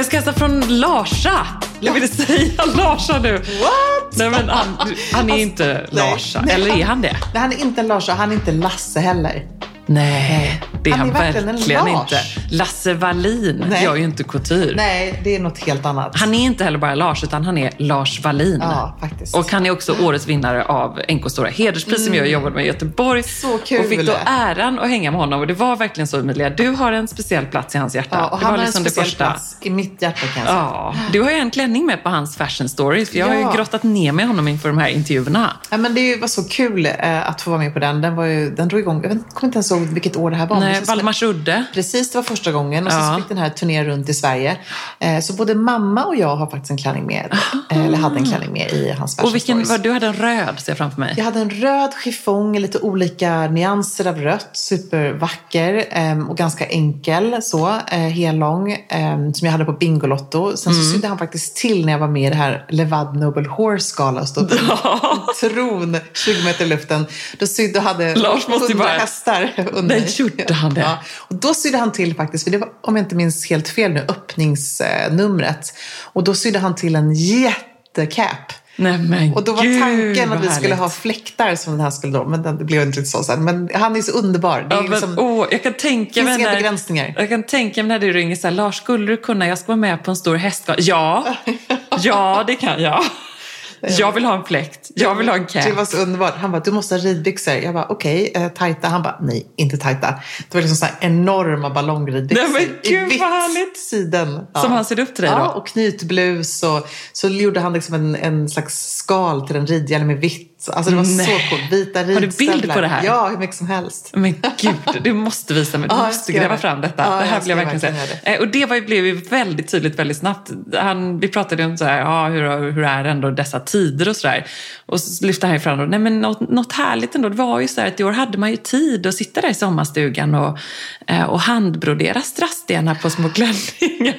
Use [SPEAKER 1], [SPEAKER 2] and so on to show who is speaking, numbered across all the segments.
[SPEAKER 1] jag ska hälsa från Larsa. Jag ville säga Larsa nu.
[SPEAKER 2] What?
[SPEAKER 1] Nej, men han, han är inte
[SPEAKER 2] nej,
[SPEAKER 1] Larsa.
[SPEAKER 2] nej,
[SPEAKER 1] Eller är han det?
[SPEAKER 2] Nej, han är inte en Lars och han är inte Lasse heller.
[SPEAKER 1] Nej, det är
[SPEAKER 2] Han
[SPEAKER 1] han,
[SPEAKER 2] är verkligen en
[SPEAKER 1] verkligen inte. Lasse Wallin
[SPEAKER 2] Nej.
[SPEAKER 1] gör ju inte couture.
[SPEAKER 2] Nej, det är något helt annat.
[SPEAKER 1] Han är inte heller bara Lars, utan han är Lars Wallin.
[SPEAKER 2] Ja, faktiskt.
[SPEAKER 1] Och han är också årets vinnare av NKs stora hederspris som jag jobbade med i Göteborg.
[SPEAKER 2] Så kul.
[SPEAKER 1] Och fick då äran att hänga med honom. Och det var verkligen så Emilia, du har en speciell plats i hans hjärta.
[SPEAKER 2] ja, och
[SPEAKER 1] det
[SPEAKER 2] han
[SPEAKER 1] var
[SPEAKER 2] har
[SPEAKER 1] liksom
[SPEAKER 2] en
[SPEAKER 1] det
[SPEAKER 2] speciell plats i mitt hjärta kan jag säga.
[SPEAKER 1] Ja, du har ju en klänning med på hans fashion stories. För jag har
[SPEAKER 2] Ja.
[SPEAKER 1] ju grottat ner med honom inför de här intervjuerna.
[SPEAKER 2] Ja, men det var så kul eh, att få vara med på den. Den, var ju, den drog igång, jag kommer inte ens ihåg vilket år det här var.
[SPEAKER 1] Nej, Valdemarsudde.
[SPEAKER 2] Precis, det var första gången. Och så,
[SPEAKER 1] Ja.
[SPEAKER 2] så fick den här turnén runt i Sverige. Eh, så både mamma och jag har faktiskt en klänning med. Eh, eller hade en klänning med i hans fashion
[SPEAKER 1] Och vilken,
[SPEAKER 2] stories.
[SPEAKER 1] du hade en röd, ser jag framför mig.
[SPEAKER 2] Jag hade en röd chiffong, lite olika nyanser av rött, supervacker ehm, och ganska enkel så, eh, hellång, ehm, som jag hade på Bingolotto. Sen
[SPEAKER 1] Mm.
[SPEAKER 2] så sydde han faktiskt till när jag var med i det här Levad Noble Horse Gala och stod på en tron 20 meter i luften. Då sydde och hade
[SPEAKER 1] Lars måste ju
[SPEAKER 2] 100
[SPEAKER 1] bara-
[SPEAKER 2] hästar under mig.
[SPEAKER 1] gjorde han det?
[SPEAKER 2] Ja. Och då sydde han till faktiskt, för det var, om jag inte minns helt fel nu, öppningsnumret. Och då sydde han till en jättecap.
[SPEAKER 1] Nej
[SPEAKER 2] Och då var
[SPEAKER 1] gud,
[SPEAKER 2] tanken att vi skulle ha fläktar som den här skulle då, men det blev inte riktigt så sen. Men han är så underbar. Det är
[SPEAKER 1] Ja, men,
[SPEAKER 2] liksom,
[SPEAKER 1] åh, jag kan tänka
[SPEAKER 2] finns inga
[SPEAKER 1] när,
[SPEAKER 2] begränsningar.
[SPEAKER 1] Jag kan tänka mig när du ringer så här, Lars, skulle du kunna, jag ska vara med på en stor hästgala. Ja, ja det kan jag. Jag vill ha en fläkt, jag vill ha en cap.
[SPEAKER 2] Det var så underbart. Han bara, du måste ha ridbyxor. Jag bara, okej, eh, tajta. Han bara, nej, inte tajta. Det var liksom så här enorma ballongridbyxor.
[SPEAKER 1] Nej, men gud,
[SPEAKER 2] I vitt
[SPEAKER 1] vad härligt.
[SPEAKER 2] siden.
[SPEAKER 1] Som han sydde upp till dig
[SPEAKER 2] ja,
[SPEAKER 1] då?
[SPEAKER 2] och knytblus. Och så gjorde han liksom en, en slags skal till en ridhjälm med vitt. Alltså det var så
[SPEAKER 1] Nej.
[SPEAKER 2] coolt. Vita
[SPEAKER 1] Har du bild
[SPEAKER 2] ridstövlar.
[SPEAKER 1] på det här?
[SPEAKER 2] Ja, hur mycket som helst.
[SPEAKER 1] Men gud, du måste visa mig. Du
[SPEAKER 2] Ja,
[SPEAKER 1] måste gräva fram detta.
[SPEAKER 2] Ja,
[SPEAKER 1] det här blev jag verkligen
[SPEAKER 2] göra
[SPEAKER 1] Eh, Och det var, blev ju väldigt tydligt väldigt snabbt. Han, vi pratade om så här, ja, hur, hur är ändå dessa tider och sådär. Och så lyfte han ju fram, nej men något, något härligt ändå. Det var ju så här att i år hade man ju tid att sitta där i sommarstugan och, eh, och handbrodera strassstenar på små klänningar.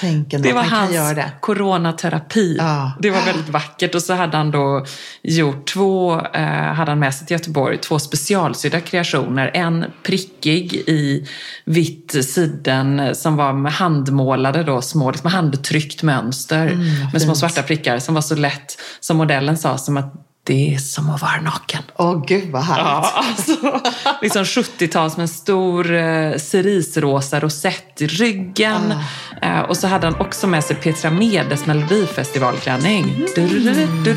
[SPEAKER 2] Tänk ändå
[SPEAKER 1] Det var
[SPEAKER 2] han
[SPEAKER 1] hans
[SPEAKER 2] kan göra det.
[SPEAKER 1] coronaterapi.
[SPEAKER 2] Ja.
[SPEAKER 1] Det var väldigt vackert. Och så hade han då gjort två, eh, hade han med sig till Göteborg, två specialsydda kreationer. En prickig i vitt siden som var med handmålade då, små, liksom handtryckt mönster med små svarta prickar som var så lätt, som modellen sa, som att det är som att vara naken.
[SPEAKER 2] Åh gud vad härligt.
[SPEAKER 1] Ja, alltså, liksom 70-tals med en stor eh, cerisrosa rosett i ryggen.
[SPEAKER 2] Ah.
[SPEAKER 1] Eh, och så hade han också med sig Petra Medes melodifestivalklänning. Du, du, du, du,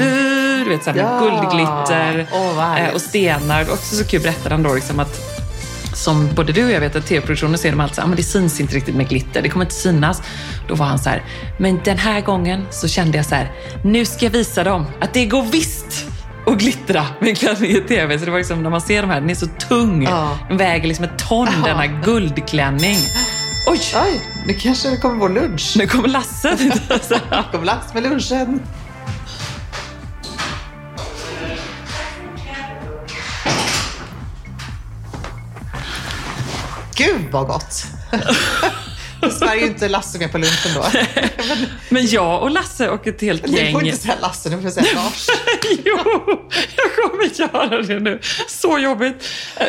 [SPEAKER 1] du, vet, så här, med
[SPEAKER 2] Ja.
[SPEAKER 1] guldglitter
[SPEAKER 2] härligt.
[SPEAKER 1] eh, och stenar. Också så kul berättade han då liksom att som både du och jag vet att tv-produktionen ser de alltid så här, "Ah, men det syns inte riktigt med glitter, det kommer inte synas. Då var han så här, men den här gången så kände jag så här, nu ska jag visa dem att det går visst att glittra med klänning i tv. Så det var liksom när man ser de här, den är så tung.
[SPEAKER 2] Ja.
[SPEAKER 1] Den väger liksom ett ton, denna guldklänning. Oj,
[SPEAKER 2] Oj, nu kanske det kommer vår lunch.
[SPEAKER 1] nu kommer Lasse.
[SPEAKER 2] Kom lass med lunchen. Gud vad gott! Sverige ju inte Lasse med på lunchen då.
[SPEAKER 1] Men jag och Lasse och ett helt
[SPEAKER 2] Du
[SPEAKER 1] gäng.
[SPEAKER 2] får inte säga Lasse, nu får du säga Lars.
[SPEAKER 1] jo, jag kommer göra det nu. Så jobbigt.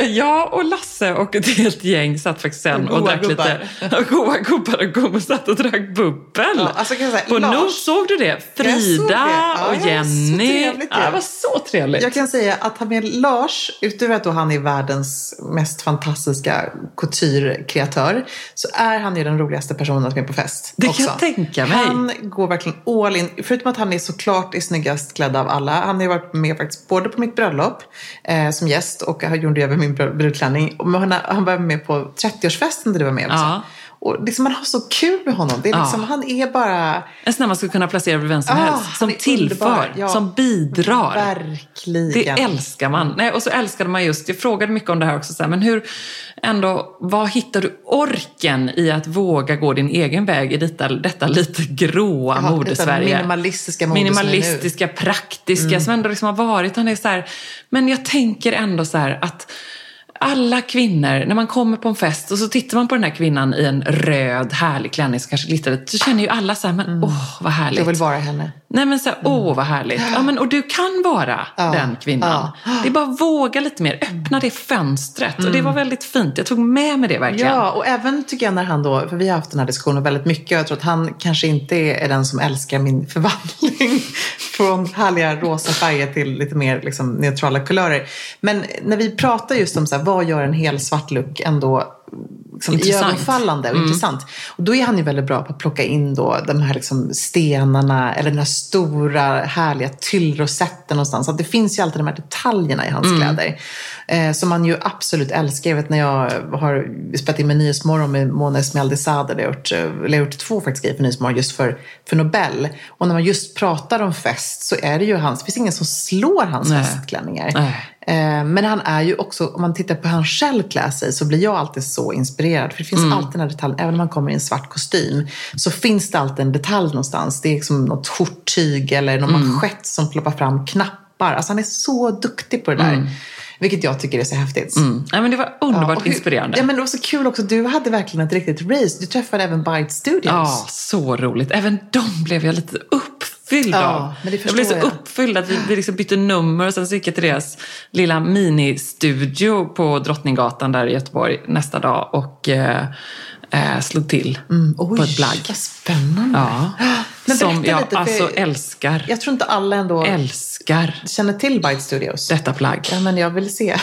[SPEAKER 1] Jag och Lasse och ett helt gäng satt faktiskt sen och
[SPEAKER 2] Goa
[SPEAKER 1] drack lite goa gubbar och och satt och drack bubbel.
[SPEAKER 2] Ja, alltså kan jag säga,
[SPEAKER 1] På
[SPEAKER 2] Lars-
[SPEAKER 1] Nos, såg du det? Frida
[SPEAKER 2] det. Ja,
[SPEAKER 1] och Jenny.
[SPEAKER 2] trevligt
[SPEAKER 1] ja, det var så trevligt.
[SPEAKER 2] Jag kan säga att ha med Lars, utöver att han är världens mest fantastiska couture-kreatör, så är han ju den roligaste personen som är på fest.
[SPEAKER 1] Det kan
[SPEAKER 2] också.
[SPEAKER 1] jag tänka mig.
[SPEAKER 2] Han går verkligen all in. Förutom att han är såklart är snyggast klädd av alla. Han har ju varit med faktiskt både på mitt bröllop eh, som gäst och han gjorde över min brud- brudklänning. Men han, han var med på 30-årsfesten där du var med också.
[SPEAKER 1] Ja.
[SPEAKER 2] Och liksom man har så kul med honom. Det är liksom,
[SPEAKER 1] Ja.
[SPEAKER 2] Han är bara...
[SPEAKER 1] En sån man skulle kunna placera vid vem som
[SPEAKER 2] Ah,
[SPEAKER 1] helst. Som tillför.
[SPEAKER 2] Ja.
[SPEAKER 1] som bidrar.
[SPEAKER 2] Verkligen.
[SPEAKER 1] Det älskar man. Nej, och så älskade man just, jag frågade mycket om det här också, så här, men hur ändå, vad hittar du orken i att våga gå din egen väg i detta, detta lite gråa modesverige?
[SPEAKER 2] minimalistiska mode som är nu.
[SPEAKER 1] Minimalistiska, praktiska,
[SPEAKER 2] Mm.
[SPEAKER 1] som ändå liksom har varit. Han är så här, men jag tänker ändå så här att alla kvinnor, när man kommer på en fest och så tittar man på den här kvinnan i en röd härlig klänning som kanske glittrar lite, så känner ju alla så här, men åh vad härligt.
[SPEAKER 2] Jag vill vara henne.
[SPEAKER 1] Nej men så här, åh vad härligt. Ja, men, och du kan vara den kvinnan. Det är bara att våga lite mer, öppna det fönstret. Och det var väldigt fint. Jag tog med mig det verkligen.
[SPEAKER 2] Ja, och även tycker jag när han då, för vi har haft den här diskussionen väldigt mycket och jag tror att han kanske inte är den som älskar min förvandling från härliga rosa färger till lite mer liksom, neutrala kulörer. Men när vi pratar just om så här, vad gör en hel svart look ändå liksom, iögonfallande och intressant. Och då är han ju väldigt bra på att plocka in då de här liksom stenarna eller den här stora härliga tyllrosetten någonstans. Så det finns ju alltid de här detaljerna i hans kläder. Eh, som man ju absolut älskar. Jag vet när jag har spelat in med Nyhetsmorgon med Mona jag har gjort, eh, eller jag har gjort två faktiskt grejer för Nyhetsmorgon just för, för Nobel. Och när man just pratar om fest så är det ju hans, det finns ingen som slår hans
[SPEAKER 1] Nej.
[SPEAKER 2] festklänningar.
[SPEAKER 1] Nej.
[SPEAKER 2] Eh, Men han är ju också, om man tittar på hur han själv klär sig så blir jag alltid så inspirerad. För det finns alltid den här detaljen, även om man kommer i en svart kostym, så finns det alltid en detalj någonstans. Det är som något skjorttyg eller någon manschett som ploppar fram knappar. Alltså han är så duktig på det där. Vilket jag tycker är så häftigt.
[SPEAKER 1] Nej, men det var underbart
[SPEAKER 2] och hur-
[SPEAKER 1] inspirerande.
[SPEAKER 2] Ja, men det var så kul också. Du hade verkligen ett riktigt race. Du träffade även Byte Studios.
[SPEAKER 1] Ja, så roligt. Även de blev jag lite uppfylld
[SPEAKER 2] Ja,
[SPEAKER 1] av.
[SPEAKER 2] men det
[SPEAKER 1] jag blev så
[SPEAKER 2] jag.
[SPEAKER 1] uppfylld att vi, vi liksom bytte nummer och sen så gick jag till deras lilla ministudio på Drottninggatan där i Göteborg nästa dag och eh, eh, slog till
[SPEAKER 2] Mm, Oj,
[SPEAKER 1] på ett plagg.
[SPEAKER 2] vad spännande.
[SPEAKER 1] Ja,
[SPEAKER 2] Men
[SPEAKER 1] som jag
[SPEAKER 2] lite,
[SPEAKER 1] alltså älskar.
[SPEAKER 2] Jag tror inte alla ändå
[SPEAKER 1] Älskar
[SPEAKER 2] känner till Byte Studios.
[SPEAKER 1] detta plagg.
[SPEAKER 2] Ja, men jag vill se.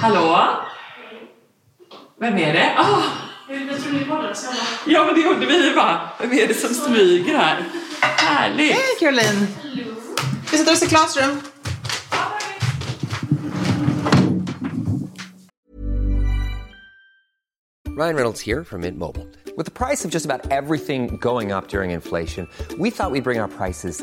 [SPEAKER 1] Hallå? Vem är det? Ah! Ja, men det gjorde vi va? Vem är det som smyger här? Härligt!
[SPEAKER 2] Hej Caroline! Vi sätter oss i Classroom.
[SPEAKER 3] Ryan Reynolds here from Mint Mobile. With the price of just about everything going up during inflation, we thought we'd bring our prices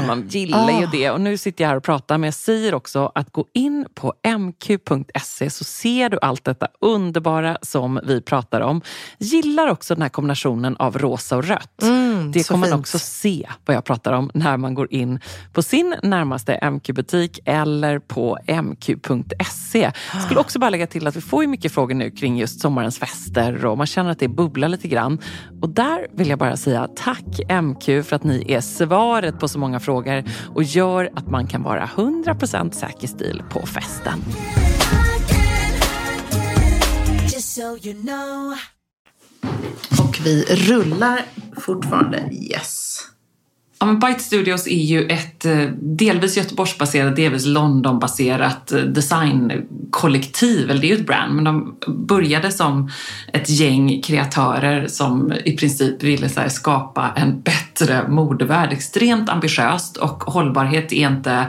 [SPEAKER 1] Man gillar ju
[SPEAKER 4] Ah.
[SPEAKER 1] det. Och nu sitter jag här och pratar, men jag säger också att gå in på mq.se så ser du allt detta underbara som vi pratar om. Gillar också den här kombinationen av rosa och rött.
[SPEAKER 4] Mm,
[SPEAKER 1] det kommer man också se vad jag pratar om när man går in på sin närmaste MQ-butik eller på mq.se. Skulle också bara lägga till att vi får ju mycket frågor nu kring just sommarens fester och man känner att det bubblar lite grann. Och där vill jag bara säga tack MQ för att ni är svaret på så många frågor och gör att man kan vara 100% säker stil på festen.
[SPEAKER 2] Och vi rullar fortfarande. Yes.
[SPEAKER 1] Ja, men Byte Studios är ju ett eh, delvis Göteborgsbaserat, delvis Londonbaserat eh, designkollektiv. Eller det är ju ett brand, men de började som ett gäng kreatörer som i princip ville här, skapa en bättre modevärld. Extremt ambitiöst och hållbarhet är inte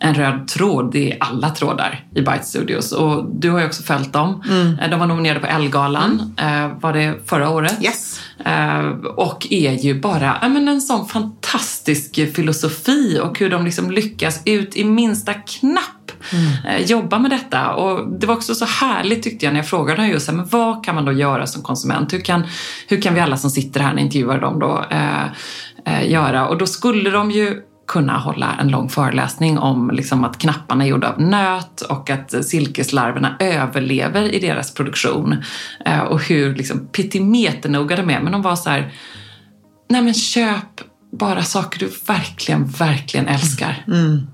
[SPEAKER 1] en röd tråd, det är alla trådar i Byte Studios. Och du har ju också följt dem. Eh, De var nominerade på Ellegalan, eh, var det förra året?
[SPEAKER 2] Yes.
[SPEAKER 1] Eh, och är ju bara men en sån fantastisk filosofi och hur de liksom lyckas ut i minsta knapp eh, jobba med detta. Och det var också så härligt tyckte jag när jag frågade just här, men vad kan man då göra som konsument? Hur kan, hur kan vi alla som sitter här när intervjuar dem då eh, eh, göra? Och då skulle de ju kunna hålla en lång föreläsning om liksom att knapparna är gjorda av nöt och att silkeslarverna överlever i deras produktion. Eh, och hur liksom petimeternoga de är. Men de var så här, nej men köp bara saker du verkligen, verkligen älskar. Mm. Mm.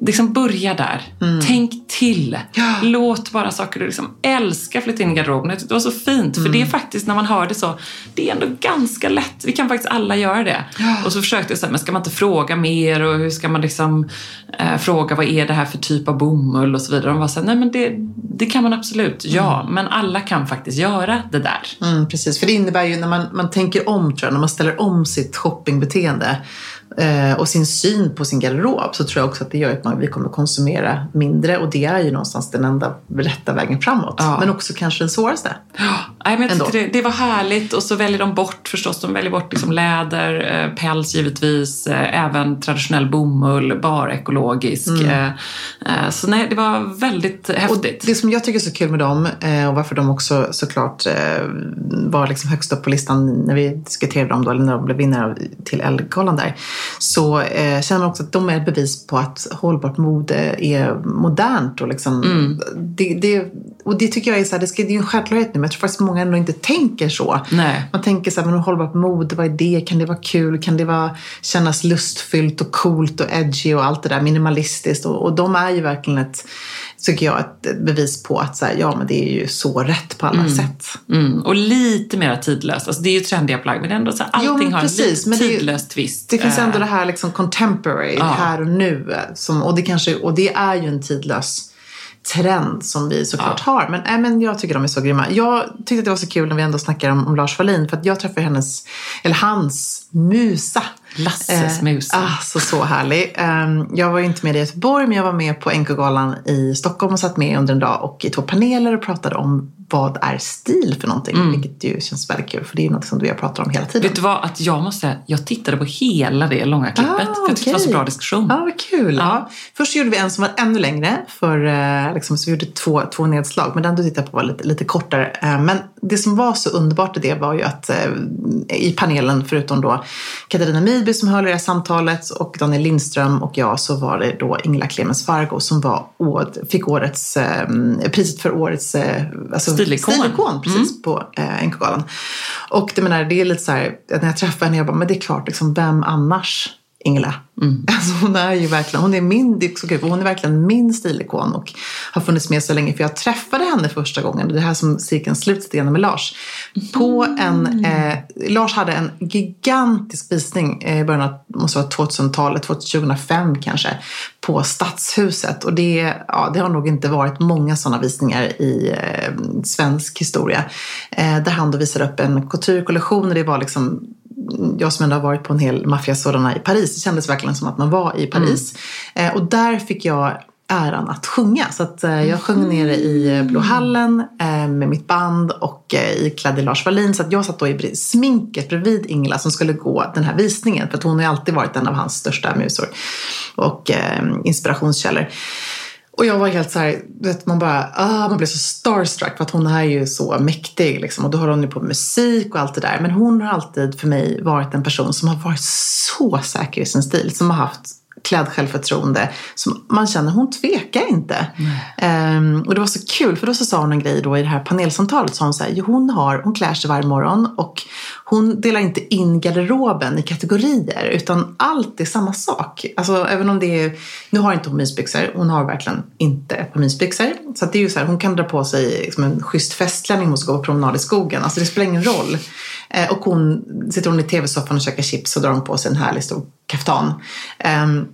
[SPEAKER 1] Liksom börja där. Tänk till. Låt bara saker du liksom älskar flytta in i garderoben. Jag Det var så fint. För det är faktiskt, när man hör det så, det är ändå ganska lätt. Vi kan faktiskt alla göra det. Och så försökte jag säga, men ska man inte fråga mer? Och hur ska man liksom eh, fråga, vad är det här för typ av bomull? Och så vidare. De var så här, nej men det, det kan man absolut. Ja, men alla kan faktiskt göra det där.
[SPEAKER 2] Mm, precis, för det innebär ju när man, man tänker om, tror jag, när man ställer om sitt shoppingbeteende och sin syn på sin garderob så tror jag också att det gör att man, vi kommer konsumera mindre och det är ju någonstans den enda rätta vägen framåt.
[SPEAKER 1] Ja.
[SPEAKER 2] Men också kanske den svåraste.
[SPEAKER 1] Ja, nej, men det, det var härligt och så väljer de bort förstås, de väljer bort liksom läder, eh, päls givetvis, eh, även traditionell bomull, bara ekologisk. Eh, eh, så nej, det var väldigt
[SPEAKER 2] Och
[SPEAKER 1] häftigt.
[SPEAKER 2] det som jag tycker är så kul med dem eh, och varför de också såklart eh, var liksom högst upp på listan när vi diskuterade dem då, eller när de blev vinnare till Ellegalan där, så eh, känner man också att de är ett bevis på att hållbart mode är modernt och liksom det, det, och det tycker jag är så här, det, ska, det är ju en självklarhet nu men jag tror faktiskt många ändå inte tänker så.
[SPEAKER 1] Nej.
[SPEAKER 2] Man tänker så här, men hållbart mode, vad är det? Kan det vara kul? Kan det vara, kännas lustfyllt och coolt och edgy och allt det där minimalistiskt? Och, och de är ju verkligen ett, tycker jag, ett, bevis på att så här, ja men det är ju så rätt på alla sätt.
[SPEAKER 1] Mm, och lite mer tidlöst. Alltså, det är ju trendiga plagg men ändå så här,
[SPEAKER 2] Jo,
[SPEAKER 1] allting
[SPEAKER 2] men
[SPEAKER 1] har en
[SPEAKER 2] precis,
[SPEAKER 1] lite tidlös twist.
[SPEAKER 2] Det finns
[SPEAKER 1] Eh,
[SPEAKER 2] ändå det här liksom contemporary,
[SPEAKER 1] Ja.
[SPEAKER 2] här och nu. Som, och, det kanske, och det är ju en tidlös trend som vi såklart har. Men, äh, men jag tycker de är så grymma. Jag tyckte det var så kul när vi ändå snackar om, om Lars Wallin. För att jag träffade hennes, eller hans musa.
[SPEAKER 1] Lasses musa.
[SPEAKER 2] Alltså så härlig. Ehm, jag var ju inte med i Göteborg men jag var med på NK-galan i Stockholm och satt med under en dag och i två paneler och pratade om vad är stil för någonting.
[SPEAKER 1] Mm.
[SPEAKER 2] Vilket ju känns väldigt kul för det är ju något som du och jag pratar om hela tiden.
[SPEAKER 1] Vet du vad, att jag måste säga, jag tittade på hela det långa klippet. för jag tyckte det var så
[SPEAKER 2] Ah,
[SPEAKER 1] bra diskussion.
[SPEAKER 2] Ja, vad kul.
[SPEAKER 1] Ja.
[SPEAKER 2] Först gjorde vi en som var ännu längre, för, eh, liksom, så vi gjorde två, två nedslag. Men den du tittade på var lite, lite kortare. Eh, Men det som var så underbart i det var ju att eh, i panelen, förutom då Katarina Midby som höll i det här samtalet och Daniel Lindström och jag, så var det då Ingela Clemens Fargo som var, fick årets, eh, priset för årets eh, alltså,
[SPEAKER 1] Stilikon.
[SPEAKER 2] stilikon precis, på eh, NK-galan. Och det, menar, det är lite så här, när jag träffade henne, jag bara, men det är klart, liksom, vem annars? Ingela. Alltså hon är ju verkligen, hon är min, det är så kul, för hon är verkligen min stilikon och har funnits med så länge. För jag träffade henne första gången, det här som cirkeln sluts lite grann med Lars. På en, eh, Lars hade en gigantisk visning eh, i början av, måste vara 2000-talet, 2005 kanske, på Stadshuset. Och det, ja, det har nog inte varit många sådana visningar i eh, svensk historia. Eh, där han då visade upp en couture-kollektion och det var liksom jag som ändå har varit på en hel maffia sådana i Paris, det kändes verkligen som att man var i Paris. Eh, och där fick jag äran att sjunga. Så att, eh, jag sjöng nere i eh, Blå hallen eh, med mitt band och eh, iklädd i Lars Wallin. Så att jag satt då i sminket bredvid Ingela som skulle gå den här visningen. För att hon har ju alltid varit en av hans största musor och eh, inspirationskällor. Och jag var helt så här, du vet, man bara, ah, man blev så starstruck för att hon är ju så mäktig liksom. Och då håller hon ju på med musik och allt det där. Men hon har alltid för mig varit en person som har varit så säker i sin stil. Som har haft klädd självförtroende. Som man känner, hon tvekar inte. Ehm, och det var så kul, för då så sa hon en grej då i det här panelsamtalet. Sa hon så här, hon, har, hon klär sig varje morgon och hon delar inte in garderoben i kategorier. Utan allt är samma sak. Alltså även om det är, nu har inte hon mysbyxor. Hon har verkligen inte ett par mysbyxor. Så att det är ju så här, hon kan dra på sig liksom en schysst festklänning om hon ska gå på promenad i skogen. Alltså det spelar ingen roll. Eh, och hon, sitter hon i tv-soffan och käkar chips så drar hon på sig en härlig stor kaftan. Ehm,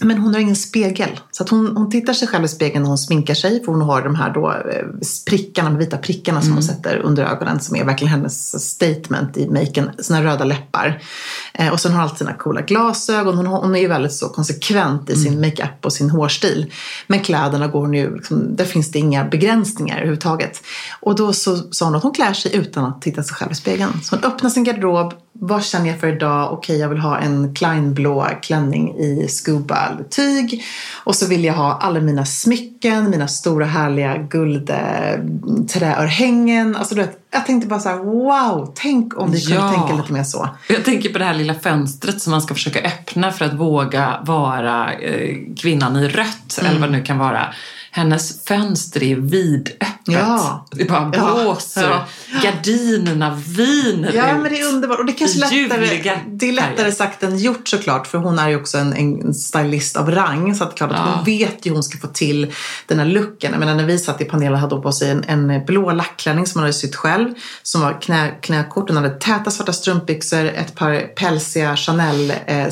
[SPEAKER 2] men hon har ingen spegel. Så att hon, hon tittar sig själv i spegeln när hon sminkar sig. För hon har de här då, eh, prickarna, de vita prickarna som hon sätter under ögonen. Som är verkligen hennes statement i maken. Sina röda läppar. Eh, och sen har hon alltid sina coola glasögon. Hon, hon är ju väldigt så konsekvent i sin makeup och sin hårstil. Men kläderna går hon ju, liksom, där finns det inga begränsningar överhuvudtaget. Och då så sa hon att hon klär sig utan att titta sig själv i spegeln. Så hon öppnar sin garderob. Vad känner jag för idag? Okej, jag vill ha en Klein-blå klänning i scuba eller tyg. Och så vill jag ha alla mina smycken, mina stora härliga guld eh, träörhängen. Alltså, du vet, jag tänkte bara så här, wow, tänk om vi kunde
[SPEAKER 1] Ja.
[SPEAKER 2] tänka lite mer så.
[SPEAKER 1] Jag tänker på det här lilla fönstret som man ska försöka öppna för att våga vara eh, kvinnan i rött, eller vad det nu kan vara. Hennes fönster är vidöppet.
[SPEAKER 2] Ja.
[SPEAKER 1] Det bara
[SPEAKER 2] Ja.
[SPEAKER 1] blåser.
[SPEAKER 2] Ja.
[SPEAKER 1] Gardinerna viner
[SPEAKER 2] Ja, men det är underbart. Och det är kanske lättare, det är lättare sagt än gjort såklart. För hon är ju också en, en stylist av rang. Så att klart att
[SPEAKER 1] Ja.
[SPEAKER 2] hon vet ju hur hon ska få till den här looken. Jag menar när vi satt i panelen hade hon på sig en, en blå lackklänning som hon hade sytt själv. Som var knä, knäkort. Hon hade täta svarta strumpbyxor, ett par pälsiga Chanel eh.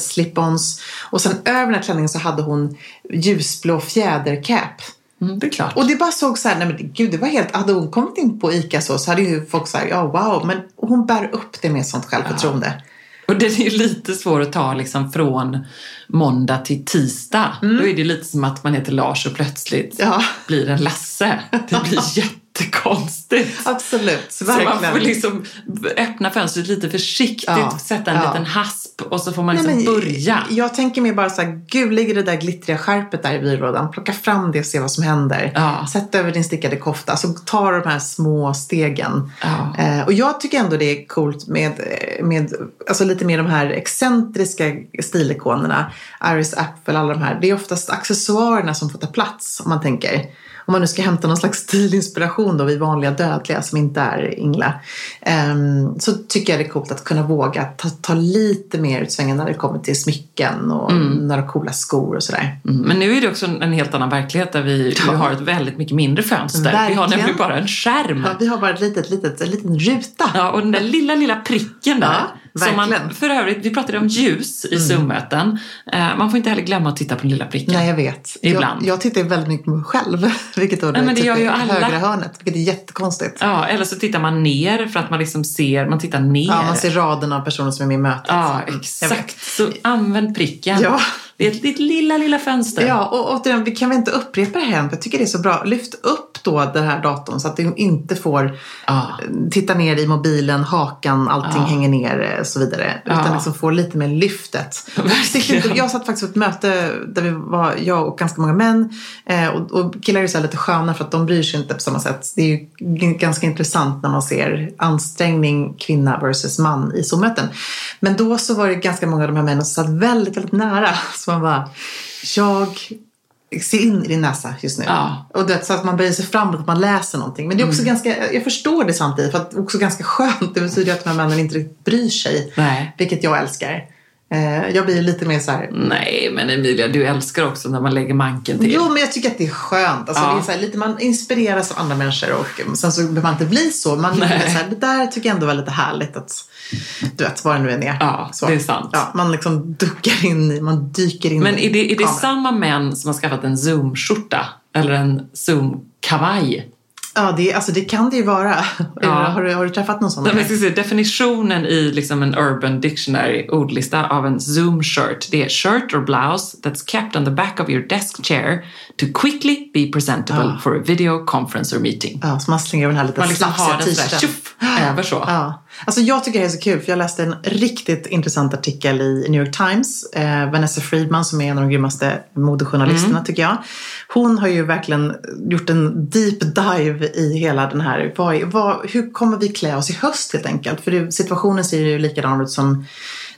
[SPEAKER 2] Och sen över den här klänningen så hade hon ljusblå fjädercap.
[SPEAKER 1] Mm, det är klart.
[SPEAKER 2] Och det bara såg så här, nej men gud det var helt, hade hon kommit in på ICA så, så hade ju folk sagt, ja wow, men hon bär upp det med sånt självförtroende.
[SPEAKER 1] Och den är ju lite svår att ta liksom från måndag till tisdag. Då är det lite som att man heter Lars och plötsligt
[SPEAKER 2] Mm. Ja.
[SPEAKER 1] blir en Lasse. Det blir jättekonstigt.
[SPEAKER 2] Absolut,
[SPEAKER 1] Så man
[SPEAKER 2] verkligen.
[SPEAKER 1] får liksom öppna fönstret lite försiktigt,
[SPEAKER 2] Ja,
[SPEAKER 1] sätta en
[SPEAKER 2] ja.
[SPEAKER 1] liten hasp och så får man
[SPEAKER 2] Nej,
[SPEAKER 1] liksom
[SPEAKER 2] men
[SPEAKER 1] börja.
[SPEAKER 2] Jag tänker mig bara så här, gud ligger det där glittriga skärpet där i byrålådan. Plocka fram det och se vad som händer.
[SPEAKER 1] Ja.
[SPEAKER 2] Sätt över din stickade kofta. Så ta de här små stegen. Eh, och jag tycker ändå det är coolt med, med alltså lite mer de här excentriska stilikonerna. Iris Apfel, alla de här. Det är oftast accessoarerna som får ta plats om man tänker. Om man nu ska hämta någon slags stilinspiration då, vi vanliga dödliga som inte är Ingla. ehm, så tycker jag det är coolt att kunna våga ta, ta lite mer ut svängen när det kommer till smycken och några coola skor och sådär.
[SPEAKER 1] Mm, Men nu är det också en helt annan verklighet där vi, vi har ett väldigt mycket mindre fönster. Vi har
[SPEAKER 2] Verkligen.
[SPEAKER 1] nämligen bara en skärm.
[SPEAKER 2] Ja, vi har bara ett litet, litet, en liten ruta.
[SPEAKER 1] Ja, och den där lilla, lilla pricken där.
[SPEAKER 2] Ja,
[SPEAKER 1] som man,
[SPEAKER 2] verkligen.
[SPEAKER 1] för övrigt, vi pratade om ljus i Zoom-möten. Eh, man får inte heller glömma att titta på den lilla pricken.
[SPEAKER 2] Nej, jag vet.
[SPEAKER 1] Ibland.
[SPEAKER 2] Jag, jag tittar väldigt mycket på mig själv. Vilket då
[SPEAKER 1] Nej, men det
[SPEAKER 2] typ
[SPEAKER 1] gör ju alla.
[SPEAKER 2] högra hörnet. Vilket är jättekonstigt.
[SPEAKER 1] Ja, eller så tittar man ner för att man liksom ser, man tittar ner.
[SPEAKER 2] Ja, man ser raden av personer som är med i mötet.
[SPEAKER 1] Ja,
[SPEAKER 2] Mm,
[SPEAKER 1] exakt. Så använd pricken.
[SPEAKER 2] Ja.
[SPEAKER 1] Det är ett litet lilla, lilla fönster.
[SPEAKER 2] Ja, och återigen, vi kan väl inte upprepa det här. Jag tycker det är så bra. Lyft upp då den här datorn så att du inte får
[SPEAKER 1] Ja.
[SPEAKER 2] titta ner i mobilen, hakan, allting
[SPEAKER 1] Ja.
[SPEAKER 2] hänger ner och så vidare. Utan
[SPEAKER 1] Ja.
[SPEAKER 2] liksom få lite mer lyftet.
[SPEAKER 1] Verkligen.
[SPEAKER 2] Jag satt faktiskt på ett möte där vi var, jag och ganska många män. Eh, och, och killar är så lite sköna för att de bryr sig inte på samma sätt. Det är ju ganska intressant när man ser ansträngning kvinna versus man i Zoom-möten. Men då så var det ganska många av de här männen som satt väldigt, väldigt nära. Så man bara, jag ser in i din näsa just nu.
[SPEAKER 1] Ja.
[SPEAKER 2] Och det, så att man böjer sig framåt, att man läser någonting. Men det är också
[SPEAKER 1] Mm.
[SPEAKER 2] ganska, jag förstår det samtidigt, för att det är också ganska skönt. Det betyder att de här männen inte riktigt bryr sig.
[SPEAKER 1] Nej.
[SPEAKER 2] Vilket jag älskar. Eh, jag blir lite mer så här.
[SPEAKER 1] Nej, men Emilia, du älskar också när man lägger manken till.
[SPEAKER 2] Jo, men jag tycker att det är skönt. Alltså,
[SPEAKER 1] Ja.
[SPEAKER 2] det är så här, lite, man inspireras av andra människor och sen så behöver man inte bli så. Man så här, det där tycker jag ändå var lite härligt att, du vet, vad det nu än är.
[SPEAKER 1] Ja,
[SPEAKER 2] så.
[SPEAKER 1] det är sant.
[SPEAKER 2] Ja, man liksom duckar in i, man dyker in
[SPEAKER 1] Men är det, är det samma män som har skaffat en Zoom-skjorta? Eller en Zoom-kavaj?
[SPEAKER 2] Ja, det, alltså, det kan det ju vara.
[SPEAKER 1] Ja.
[SPEAKER 2] Har, du, har du träffat någon sån?
[SPEAKER 1] Säga, definitionen i liksom en Urban Dictionary ordlista av en Zoom shirt, det är shirt or blouse that's kept on the back of your desk chair to quickly be presentable for a video conference or meeting.
[SPEAKER 2] Ja, så man slänger över den här lite
[SPEAKER 1] Man liksom har den sådär, tjoff, kräver så.
[SPEAKER 2] Ja. Alltså jag tycker det är så kul för jag läste en riktigt intressant artikel i New York Times. Eh, Vanessa Friedman som är en av de grymmaste modejournalisterna
[SPEAKER 1] Mm.
[SPEAKER 2] tycker jag. Hon har ju verkligen gjort en deep dive i hela den här, vad, vad, hur kommer vi klä oss i höst helt enkelt? För det, situationen ser ju likadan ut som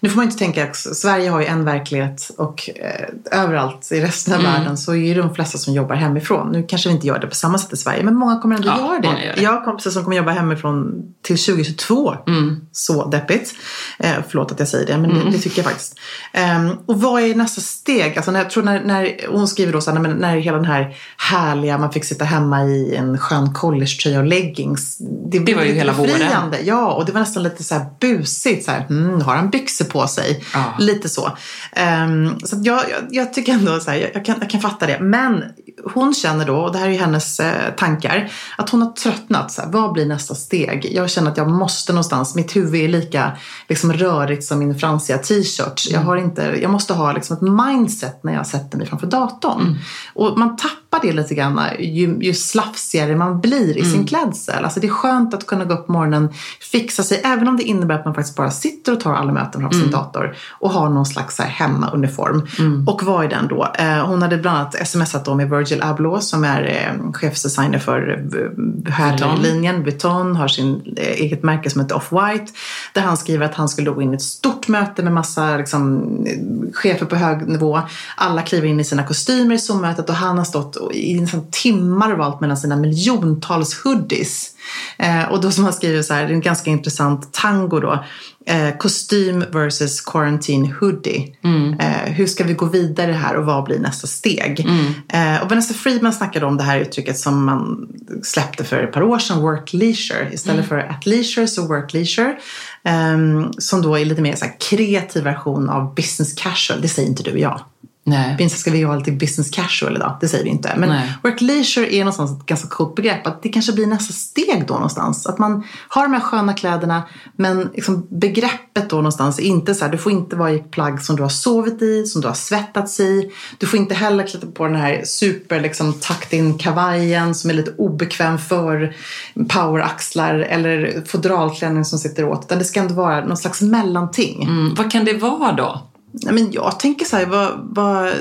[SPEAKER 2] nu får man inte tänka att Sverige har ju en verklighet och eh, överallt i resten av
[SPEAKER 1] Mm.
[SPEAKER 2] världen så är ju de flesta som jobbar hemifrån. Nu kanske vi inte gör det på samma sätt i Sverige men många kommer ändå
[SPEAKER 1] Ja,
[SPEAKER 2] göra det.
[SPEAKER 1] gör det.
[SPEAKER 2] Jag har kompisar som kommer jobba hemifrån till 2022.
[SPEAKER 1] Mm.
[SPEAKER 2] Så deppigt. Eh, förlåt att jag säger det, men det, det tycker jag faktiskt. Ehm, och vad är nästa steg? Alltså när, jag tror när, när hon skriver då så här, när, när hela den här härliga, man fick sitta hemma i en skön collegetröja och leggings. Det,
[SPEAKER 1] var ju hela våren.
[SPEAKER 2] Ja, och det var nästan lite så här busigt. Så här, mm, har han byxor på sig?
[SPEAKER 1] Ja.
[SPEAKER 2] Lite så. Ehm, så jag, jag, jag tycker ändå så här, jag, jag, kan, jag kan fatta det. Men hon känner då, och det här är ju hennes eh, tankar, att hon har tröttnat. Så här, vad blir nästa steg? Jag känner att jag måste någonstans, mitt huvud är lika liksom, rörigt som min fransiga t-shirt. Jag, har inte, jag måste ha liksom, ett mindset när jag sätter mig framför datorn. Och man tappar det lite grann ju, ju slafsigare man blir i sin klädsel. Alltså det är skönt att kunna gå upp på morgonen, fixa sig, även om det innebär att man faktiskt bara sitter och tar alla möten framför sin dator och har någon slags här hemmauniform. Och vad är den då? Eh, hon hade bland annat smsat då med Virgil Abloh som är eh, chefsdesigner för eh, herrlinjen Vuitton, har sin eh, eget märke som heter Off-White. Där han skriver att han skulle gå in i ett stort möte med massa liksom, chefer på hög nivå. Alla kliver in i sina kostymer i Zoom-mötet och han har stått i liksom, timmar valt mellan sina miljontals hoodies. Eh, och då som han skriver så här, det är en ganska intressant tango då. Eh, kostym versus quarantine hoodie. Eh, hur ska vi gå vidare här och vad blir nästa steg? Eh, och Vanessa Friedman snackade om det här uttrycket som man släppte för ett par år sedan, work leisure. Istället för at leisure så work leisure. Ehm, som då är lite mer så kreativ version av business casual. Det säger inte du och jag.
[SPEAKER 1] Nej.
[SPEAKER 2] Vinst ska vi vara lite business casual idag. Det säger vi inte. Men
[SPEAKER 1] Nej.
[SPEAKER 2] work leisure är någonstans ett ganska coolt begrepp. Att det kanske blir nästa steg då någonstans. Att man har de här sköna kläderna men liksom begreppet då någonstans är inte så här. Du får inte vara i ett plagg som du har sovit i, som du har svettats i. Du får inte heller klättra på den här super liksom tucked in kavajen som är lite obekväm för poweraxlar eller fodralklänning som sitter åt. Utan det ska ändå vara någon slags mellanting.
[SPEAKER 1] Mm, vad kan det vara då?
[SPEAKER 2] Men jag tänker så här, vad, vad,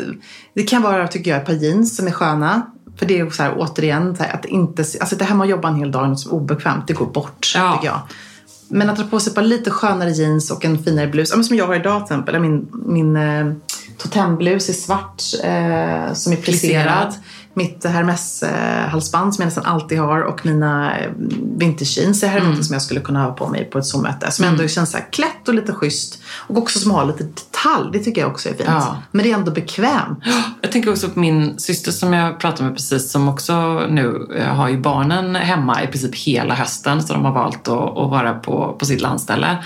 [SPEAKER 2] det kan vara tycker jag ett par jeans som är sköna. För det är så här, återigen, så här, att inte, alltså det här med att jobba en hel dag är något som är obekvämt, det går bort
[SPEAKER 1] Ja.
[SPEAKER 2] tycker jag. Men att dra på sig ett par lite skönare jeans och en finare blus, ja, som jag har idag till exempel, min, min eh, totemblus är svart eh, som är plisserad. Mitt Hermes-halsband som jag nästan alltid har och mina eh, vintage jeans. Det här är
[SPEAKER 1] Mm.
[SPEAKER 2] som jag skulle kunna ha på mig på ett Zoom-möte. Som ändå känns så här klätt och lite schysst. Och också som har lite detalj. Det tycker jag också är fint.
[SPEAKER 1] Ja.
[SPEAKER 2] Men det är ändå bekvämt.
[SPEAKER 1] Jag tänker också på min syster som jag pratade med precis som också nu eh, har ju barnen hemma i princip hela hösten så de har valt att, att vara på, på sitt landställe.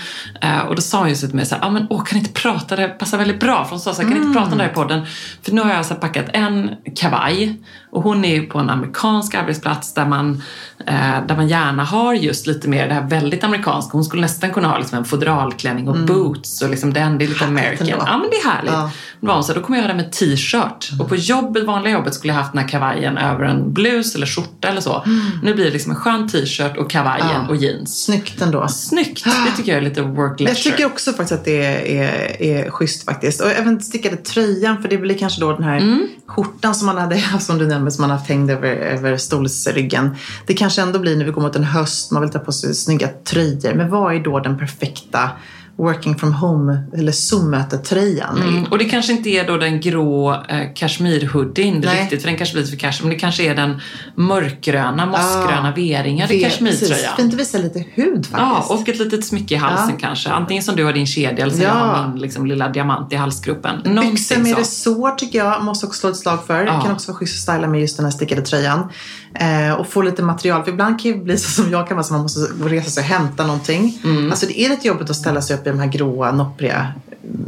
[SPEAKER 1] Eh, och då sa hon just till mig så här, ah, men åh kan ni inte prata, det passar väldigt bra. För hon sa så här, kan ni inte prata om det här i podden? För nu har jag så packat en kavaj och hon är ju på en amerikansk arbetsplats där man, där man gärna har just lite mer det här väldigt amerikanska. Hon skulle nästan kunna ha liksom en fodralklänning och boots och liksom den, det är lite American. Ja men det är härligt.
[SPEAKER 2] Ja.
[SPEAKER 1] Då var hon så här, då kommer jag ha det med t-shirt. Och på jobbet, vanliga jobbet skulle jag haft den här kavajen över en blus eller skjorta eller så. Nu blir det liksom en skön t-shirt och kavajen
[SPEAKER 2] Ja.
[SPEAKER 1] och jeans.
[SPEAKER 2] Snyggt ändå.
[SPEAKER 1] Snyggt! Det tycker jag är lite work leisure.
[SPEAKER 2] Jag tycker också faktiskt att det är, är, är schysst faktiskt. Och även stickade tröjan, för det blir kanske då den här
[SPEAKER 1] Mm.
[SPEAKER 2] skjortan som man hade som du nämnde, som man har haft hängd över, över stolsryggen. Det kanske ändå blir när vi går mot en höst, man vill ta på sig snygga tröjor. Men vad är då den perfekta working from home eller Zoom-mötetröjan?
[SPEAKER 1] Mm. Och det kanske inte är då den grå eh, kashmir-hoodien riktigt, för den kanske blir lite för cash. Men det kanske är den mörkgröna, mossgröna V-ringade
[SPEAKER 2] Det-
[SPEAKER 1] kashmirtröjan.
[SPEAKER 2] Fint att visa lite hud
[SPEAKER 1] Ja,
[SPEAKER 2] faktiskt.
[SPEAKER 1] och ett litet smycke i halsen
[SPEAKER 2] Ja.
[SPEAKER 1] kanske. Antingen som du har din kedja eller jag
[SPEAKER 2] Ja.
[SPEAKER 1] har min liksom, lilla diamant i halsgropen.
[SPEAKER 2] Byxor med
[SPEAKER 1] så.
[SPEAKER 2] resår tycker jag måste också slå ett slag för.
[SPEAKER 1] Ja.
[SPEAKER 2] Det kan också vara schysst att styla med just den här stickade tröjan. Eh, och få lite material. För ibland kan det bli så som jag kan vara, så man måste resa sig och hämta någonting.
[SPEAKER 1] Mm.
[SPEAKER 2] Alltså det är lite jobbigt att ställa sig upp i de här gråa, noppriga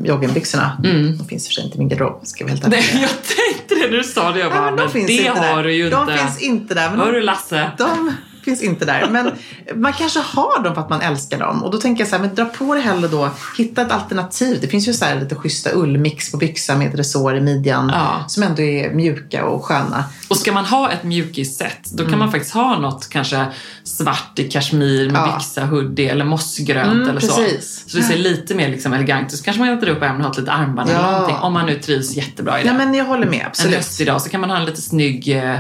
[SPEAKER 2] joggingbyxorna. De finns för sig inte i min garderob, ska vi helt
[SPEAKER 1] Nej, jag tänkte det när du sa det. Jag bara,
[SPEAKER 2] Ja, men de
[SPEAKER 1] men det har
[SPEAKER 2] där.
[SPEAKER 1] du ju
[SPEAKER 2] De
[SPEAKER 1] inte.
[SPEAKER 2] finns inte där. Men
[SPEAKER 1] Hör
[SPEAKER 2] de,
[SPEAKER 1] du Lasse?
[SPEAKER 2] de finns inte där. Men man kanske har dem för att man älskar dem. Och då tänker jag så här, men dra på det hellre då. Hitta ett alternativ. Det finns ju så här lite schyssta ullmix på byxan med resår i midjan.
[SPEAKER 1] Ja.
[SPEAKER 2] Som ändå är mjuka och sköna.
[SPEAKER 1] Och ska man ha ett mjukisset, då kan man faktiskt ha något kanske svart i kashmir med
[SPEAKER 2] Mm. Ja.
[SPEAKER 1] byxa, hoodie eller mossgrönt
[SPEAKER 2] Mm,
[SPEAKER 1] eller
[SPEAKER 2] precis.
[SPEAKER 1] så. Så det ser lite mer liksom elegant ut. Så kanske man hjälper upp ärmen och har ett litet armband eller någonting. Om man nu trivs jättebra i det.
[SPEAKER 2] Ja, men jag håller med.
[SPEAKER 1] en
[SPEAKER 2] Absolut.
[SPEAKER 1] höstidag så kan man ha en lite snygg, eh,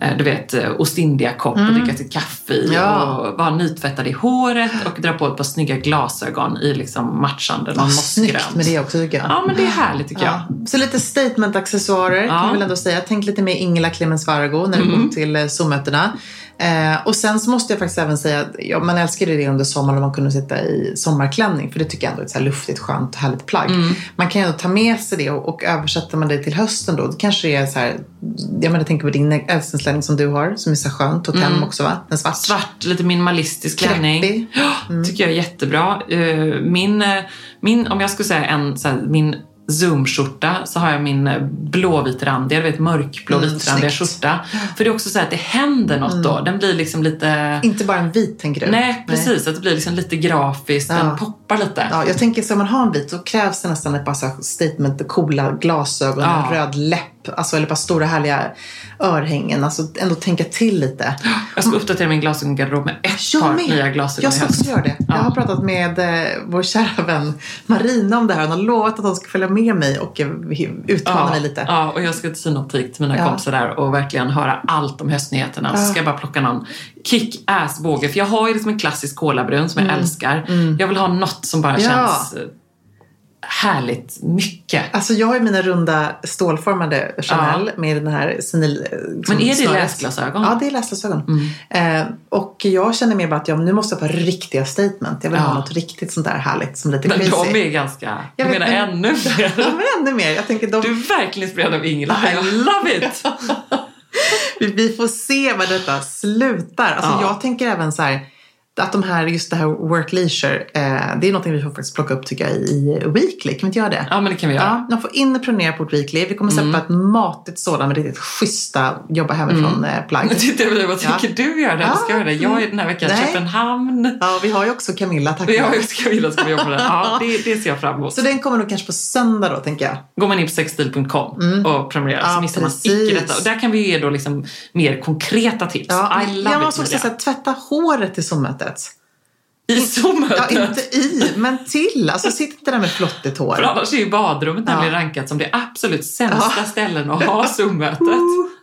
[SPEAKER 1] eh, du vet, eh, Ostindiekopp och dricka sitt kaffe i
[SPEAKER 2] Mm. Ja.
[SPEAKER 1] och vara nytvättad i håret och dra på ett par snygga glasögon i liksom matchande, någon
[SPEAKER 2] Ja, snyggt med det också tycker jag.
[SPEAKER 1] Ja, men det är härligt tycker jag.
[SPEAKER 2] Ja. Så lite statement-accessoarer kan
[SPEAKER 1] Ja.
[SPEAKER 2] jag väl ändå säga. Tänk lite mer Ingela Clemens Vargo när det
[SPEAKER 1] Mm.
[SPEAKER 2] kommer till eh, Zoom-mötena. Eh, och sen så måste jag faktiskt även säga att ja, man älskar ju det under sommaren om man kunde sitta i sommarklänning. För det tycker jag ändå är ett så här luftigt, skönt, härligt plagg.
[SPEAKER 1] Mm.
[SPEAKER 2] Man kan ju ändå ta med sig det och, och översätter man det till hösten då. Det kanske är så här, jag menar, jag tänker på din älsklingsklänning som du har, som är så här skönt. Totem också va? En svart.
[SPEAKER 1] Mm. Svart, lite minimalistisk klänning. Ja, tycker jag är jättebra. Eh, Min, eh, min, om jag skulle säga en, så här, min Zoom-skjorta så har jag min eh, blåvitrandiga, du vet mörkblå
[SPEAKER 2] Mm,
[SPEAKER 1] vitrandiga skjorta. För det är också så här att det händer något då. Den blir liksom lite...
[SPEAKER 2] Inte bara en vit tänker du?
[SPEAKER 1] Nej, precis. Att det blir liksom lite grafiskt.
[SPEAKER 2] Ja.
[SPEAKER 1] Den poppar lite.
[SPEAKER 2] Ja, jag tänker, ska man ha en vit så krävs det nästan ett par så statement, coola glasögon,
[SPEAKER 1] Ja.
[SPEAKER 2] en röd läpp, alltså, eller par stora härliga örhängen. Alltså ändå tänka till lite.
[SPEAKER 1] Jag ska uppdatera min glasögongarderob med ett
[SPEAKER 2] Jag
[SPEAKER 1] par
[SPEAKER 2] med.
[SPEAKER 1] nya glasögon
[SPEAKER 2] Jag ska också göra det. Jag har pratat med eh, vår kära vän Marina om det här. Hon har lovat att hon ska följa med mig och eh, utmana mig lite.
[SPEAKER 1] Ja, och jag ska till synoptik till mina
[SPEAKER 2] Ja.
[SPEAKER 1] kompisar där och verkligen höra allt om höstnyheterna. Så ska jag bara plocka någon kick-ass båge. För jag har ju liksom en klassisk kolabrun som jag älskar. Jag vill ha något som bara
[SPEAKER 2] Mm. Ja.
[SPEAKER 1] känns eh, härligt mycket.
[SPEAKER 2] Alltså jag har ju mina runda stålformade Chanel med den här senil... eh,
[SPEAKER 1] Men är det
[SPEAKER 2] snöret.
[SPEAKER 1] läsglasögon?
[SPEAKER 2] Ja, det är läsglasögon. Eh, och jag känner mer bara att jag, nu måste jag ha riktiga statement. Jag vill
[SPEAKER 1] Ja.
[SPEAKER 2] ha något riktigt sånt där härligt som lite
[SPEAKER 1] Men
[SPEAKER 2] crazy.
[SPEAKER 1] de är ganska... Jag,
[SPEAKER 2] Jag vet,
[SPEAKER 1] menar
[SPEAKER 2] men-
[SPEAKER 1] ännu mer.
[SPEAKER 2] Ja, men ännu mer. Jag tänker de,
[SPEAKER 1] Du är verkligen inspirerad av Ingela. I love it!
[SPEAKER 2] vi, vi får se var detta slutar. Alltså,
[SPEAKER 1] Ja.
[SPEAKER 2] Jag tänker även så här att de här, just det här work leisure, eh, det är någonting vi får faktiskt plocka upp tycker jag i Weekly. Kan vi inte göra det?
[SPEAKER 1] Ja, men det kan vi göra.
[SPEAKER 2] Ja, de får in och prenumerera på ett Weekly. Vi kommer släppa
[SPEAKER 1] Mm.
[SPEAKER 2] ett matigt sådant med riktigt schyssta jobba hemifrån eh, plagg.
[SPEAKER 1] Nu tittar jag på dig, vad
[SPEAKER 2] Ja.
[SPEAKER 1] tänker du göra det?
[SPEAKER 2] Ja.
[SPEAKER 1] Ska jag göra det? Jag är den här veckan i. Köpenhamn.
[SPEAKER 2] Ja, vi har ju också Camilla, tack.
[SPEAKER 1] Jag ska vilja ska vi jobba med. Ja, det, det ser jag fram emot.
[SPEAKER 2] Så den kommer nog kanske på söndag då, tänker jag.
[SPEAKER 1] Går man in på sexstil.com och prenumererar så
[SPEAKER 2] Mm. Ja,
[SPEAKER 1] missar man
[SPEAKER 2] precis.
[SPEAKER 1] icke detta. Och där kan vi ge då liksom mer konkreta tips.
[SPEAKER 2] Ja,
[SPEAKER 1] I love
[SPEAKER 2] jag
[SPEAKER 1] it Julia.
[SPEAKER 2] säga, tvätta håret i Zoom-mötet.
[SPEAKER 1] I
[SPEAKER 2] Ja, inte i, men till. Alltså sitt inte där med flottigt hår.
[SPEAKER 1] För annars är ju badrummet
[SPEAKER 2] Ja.
[SPEAKER 1] nämligen rankat som det absolut sämsta
[SPEAKER 2] Ja.
[SPEAKER 1] ställen att ha Zoom-mötet.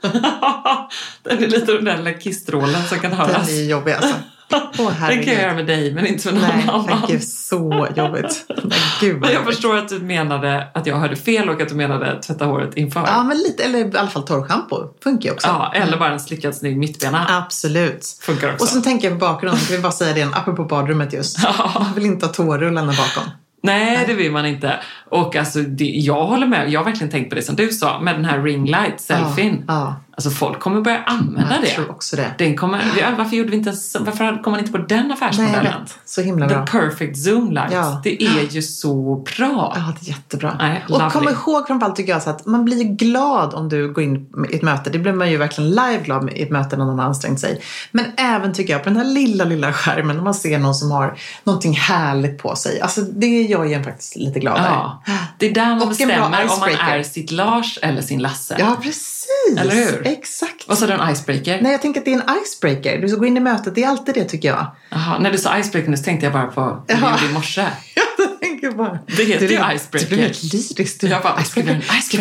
[SPEAKER 1] den är lite den där kissstrålen som kan
[SPEAKER 2] Den
[SPEAKER 1] höras.
[SPEAKER 2] är jobbig alltså. Åh
[SPEAKER 1] Den kan jag göra med dig men inte med någon
[SPEAKER 2] Nej,
[SPEAKER 1] annan.
[SPEAKER 2] gud, så jobbigt. Nej, gud
[SPEAKER 1] jag förstår att du menade att jag hörde fel och att du menade tvätta håret inför.
[SPEAKER 2] Ja, men lite, eller i alla fall torrschampo. Funkar ju också.
[SPEAKER 1] Ja, eller bara en slickad snygg mittbena.
[SPEAKER 2] Absolut.
[SPEAKER 1] Funkar också.
[SPEAKER 2] Och sen tänker jag på bakgrunden, kan vi bara säga det, apropå badrummet just. Man vill inte ha tårullarna bakom.
[SPEAKER 1] Nej, det vill man inte. Och alltså, det, jag håller med. Jag har verkligen tänkt på det som du sa med den här ring light selfien.
[SPEAKER 2] Ja,
[SPEAKER 1] Alltså folk kommer börja använda
[SPEAKER 2] jag
[SPEAKER 1] det.
[SPEAKER 2] tror också det.
[SPEAKER 1] Den kommer, varför gjorde vi inte varför kom man inte på den
[SPEAKER 2] Nej, jag
[SPEAKER 1] affärsmodellen?
[SPEAKER 2] vet. Så himla
[SPEAKER 1] The
[SPEAKER 2] bra.
[SPEAKER 1] perfect zoom light.
[SPEAKER 2] Ja.
[SPEAKER 1] Det är ju så bra.
[SPEAKER 2] Ja, det är jättebra.
[SPEAKER 1] Nej,
[SPEAKER 2] och
[SPEAKER 1] lovely.
[SPEAKER 2] kom ihåg framförallt tycker jag så att man blir glad om du går in i ett möte. Det blir man ju verkligen live glad i ett möte när någon har ansträngt sig. Men även tycker jag på den här lilla, lilla skärmen när man ser någon som har någonting härligt på sig. Alltså det gör ju en faktiskt lite gladare.
[SPEAKER 1] Ja. Det är där man
[SPEAKER 2] Och
[SPEAKER 1] bestämmer om man är sitt Lars eller sin Lasse.
[SPEAKER 2] Ja, precis.
[SPEAKER 1] Eller hur?
[SPEAKER 2] Exakt.
[SPEAKER 1] Vad sa du, en icebreaker?
[SPEAKER 2] Nej, jag tänker att det är en icebreaker. Du ska gå in i mötet. Det är alltid det tycker jag.
[SPEAKER 1] Jaha, när du sa icebreaker så tänkte jag bara på hur du gjorde i morse.
[SPEAKER 2] Jag tänker bara.
[SPEAKER 1] Det heter
[SPEAKER 2] Du-
[SPEAKER 1] ju icebreaker.
[SPEAKER 2] blir helt lyrisk. Du.
[SPEAKER 1] Jag bara, icebreaker?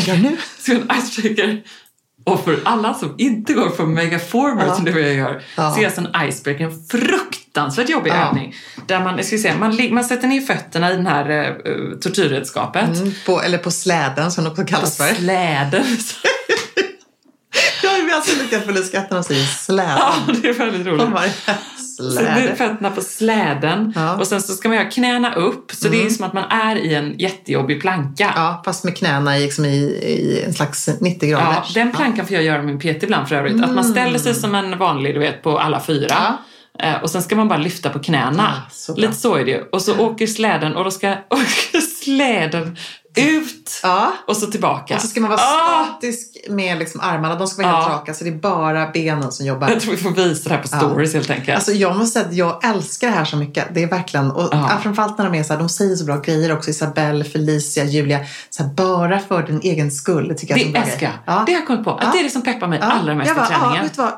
[SPEAKER 2] göra nu?
[SPEAKER 1] Ska göra en icebreaker? Och för alla som inte går på megaformer
[SPEAKER 2] Ja.
[SPEAKER 1] som du och jag gör,
[SPEAKER 2] Ja.
[SPEAKER 1] så alltså en icebreaker en fruktansvärt jobbig
[SPEAKER 2] Ja.
[SPEAKER 1] övning. Där man, jag ska se, man, man sätter ner fötterna i den här uh, tortyrredskapet.
[SPEAKER 2] Mm, på, eller på släden som det också
[SPEAKER 1] På
[SPEAKER 2] kallas för.
[SPEAKER 1] släden.
[SPEAKER 2] Jag är alltså lika full i skratt när de säger släden.
[SPEAKER 1] ja, det är väldigt roligt.
[SPEAKER 2] De bara,
[SPEAKER 1] Så
[SPEAKER 2] släden.
[SPEAKER 1] fötterna på släden
[SPEAKER 2] Ja. Mm.
[SPEAKER 1] och sen så ska man ha knäna upp. Så det är som att man är i en jättejobbig planka.
[SPEAKER 2] Ja, fast med knäna i, liksom i, i en slags 90 grader.
[SPEAKER 1] Ja, den plankan får jag göra med min PT ibland för övrigt. Att man ställer sig som en vanlig, du vet, på alla fyra.
[SPEAKER 2] Ja.
[SPEAKER 1] Eh, Och sen ska man bara lyfta på knäna.
[SPEAKER 2] Ja, så.
[SPEAKER 1] Lite så är det ju. Och så åker släden och då ska åker släden ut
[SPEAKER 2] Ja.
[SPEAKER 1] och så tillbaka.
[SPEAKER 2] Och så ska man vara
[SPEAKER 1] Ah!
[SPEAKER 2] statisk med liksom armarna. De ska vara helt
[SPEAKER 1] Ja.
[SPEAKER 2] raka så det är bara benen som jobbar.
[SPEAKER 1] Jag tror vi får visa det här på stories helt enkelt.
[SPEAKER 2] Alltså jag måste säga att jag älskar det här så mycket. Det är verkligen, och
[SPEAKER 1] Ja.
[SPEAKER 2] framförallt när de är så här, de säger så bra grejer också. Isabelle, Felicia, Julia. Så här, bara för din egen skull. Tycker jag
[SPEAKER 1] det älskar jag. Det har jag kommit på. Att det är det som peppar mig allra mest
[SPEAKER 2] jag bara,
[SPEAKER 1] i träningen.
[SPEAKER 2] Ja, vet du vad?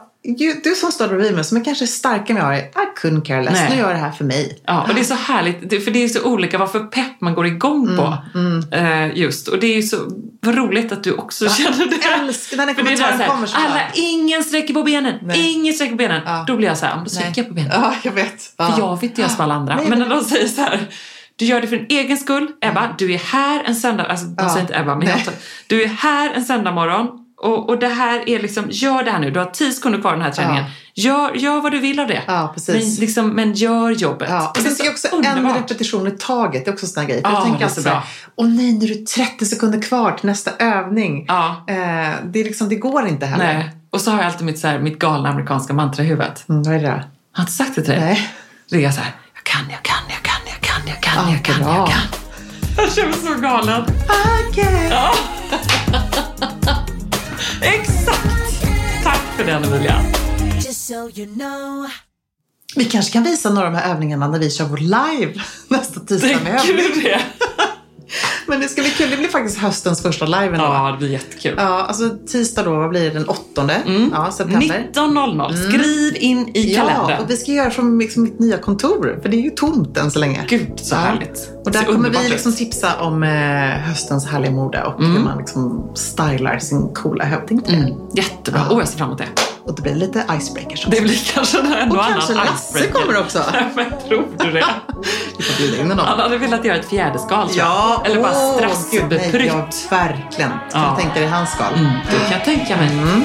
[SPEAKER 2] Du som står bredvid mig, som är kanske starkare än jag är, I couldn't care less.
[SPEAKER 1] Nej.
[SPEAKER 2] Nu gör jag det här för mig.
[SPEAKER 1] Ja, och det är så härligt, det- för det är så olika vad för pepp man går igång på. Eh, just, och det är ju så vad roligt att du också känner det.
[SPEAKER 2] älskar när den kommentaren
[SPEAKER 1] här,
[SPEAKER 2] kommer så här.
[SPEAKER 1] Alla, ingen sträcker på benen,
[SPEAKER 2] Nej.
[SPEAKER 1] ingen sträcker på benen.
[SPEAKER 2] Ja.
[SPEAKER 1] Då blir jag så här, "Ja, då sträcker jag på benen.
[SPEAKER 2] Ja, jag vet. Ja.
[SPEAKER 1] För jag vill inte göra som alla andra.
[SPEAKER 2] Nej,
[SPEAKER 1] men när de säger så här, du gör det för din egen skull. Ebba, du är här en söndag, alltså de
[SPEAKER 2] Ja.
[SPEAKER 1] säger inte Ebba, men jag du är här en söndag morgon och, och det här är liksom, gör det här nu, du har 10 sekunder kvar i den här träningen. Gör, gör vad du vill av det.
[SPEAKER 2] Ja, precis.
[SPEAKER 1] Men, liksom, men gör jobbet.
[SPEAKER 2] Ja,
[SPEAKER 1] Det
[SPEAKER 2] och
[SPEAKER 1] är
[SPEAKER 2] sen tycker jag också en
[SPEAKER 1] underbart.
[SPEAKER 2] repetition i taget. Det är också en sån här grej. För
[SPEAKER 1] Ja,
[SPEAKER 2] jag tänker alltid
[SPEAKER 1] så
[SPEAKER 2] så här, åh nej, nu är det 30 sekunder kvar till nästa övning.
[SPEAKER 1] Ja.
[SPEAKER 2] Eh, det, är liksom, det går inte heller.
[SPEAKER 1] Nej. Och så har jag alltid mitt, så här, mitt galna amerikanska mantra i huvudet.
[SPEAKER 2] Mm, vad är det?
[SPEAKER 1] Har jag inte sagt det till dig?
[SPEAKER 2] Nej.
[SPEAKER 1] Det är så här, jag kan, jag kan, jag kan, jag kan, jag kan,
[SPEAKER 2] Ja,
[SPEAKER 1] jag kan, jag kan. Jag känner mig så galen.
[SPEAKER 2] Okej.
[SPEAKER 1] Ja. Exakt! Tack för den Emilia.
[SPEAKER 5] Just so you know.
[SPEAKER 2] Vi kanske kan visa några av de här övningarna när vi kör vår live nästa tisdag med
[SPEAKER 1] Tänker
[SPEAKER 2] övning.
[SPEAKER 1] du det?
[SPEAKER 2] Men det ska bli kul. Det blir faktiskt höstens första live.
[SPEAKER 1] Ja, det blir jättekul.
[SPEAKER 2] Ja, alltså tisdag då, vad blir det? Den 8 ja, september.
[SPEAKER 1] 19.00. Skriv in i
[SPEAKER 2] Ja,
[SPEAKER 1] kalendern.
[SPEAKER 2] och vi ska göra från liksom mitt nya kontor, för det är ju tomt än så länge.
[SPEAKER 1] Gud, så
[SPEAKER 2] Ja.
[SPEAKER 1] härligt.
[SPEAKER 2] Och där kommer vi liksom tipsa om eh, höstens härliga mode och hur man liksom stylar sin coola hövding.
[SPEAKER 1] Mm, jättebra.
[SPEAKER 2] Ja.
[SPEAKER 1] Oh, jag ser fram emot det.
[SPEAKER 2] Och det blir lite icebreakers också.
[SPEAKER 1] Det blir kanske en och,
[SPEAKER 2] Och kanske Lasse kommer också.
[SPEAKER 1] Men tror du det?
[SPEAKER 2] Vi får bjuda in honom.
[SPEAKER 1] Han hade velat göra ett fjäderskal.
[SPEAKER 2] Ja,
[SPEAKER 1] Eller bara
[SPEAKER 2] nej,
[SPEAKER 1] strassbeprytt.
[SPEAKER 2] Ja, verkligen.
[SPEAKER 1] Ja.
[SPEAKER 2] du tänka dig hans skal?
[SPEAKER 1] Mm, det kan jag tänka mig.
[SPEAKER 2] Mm.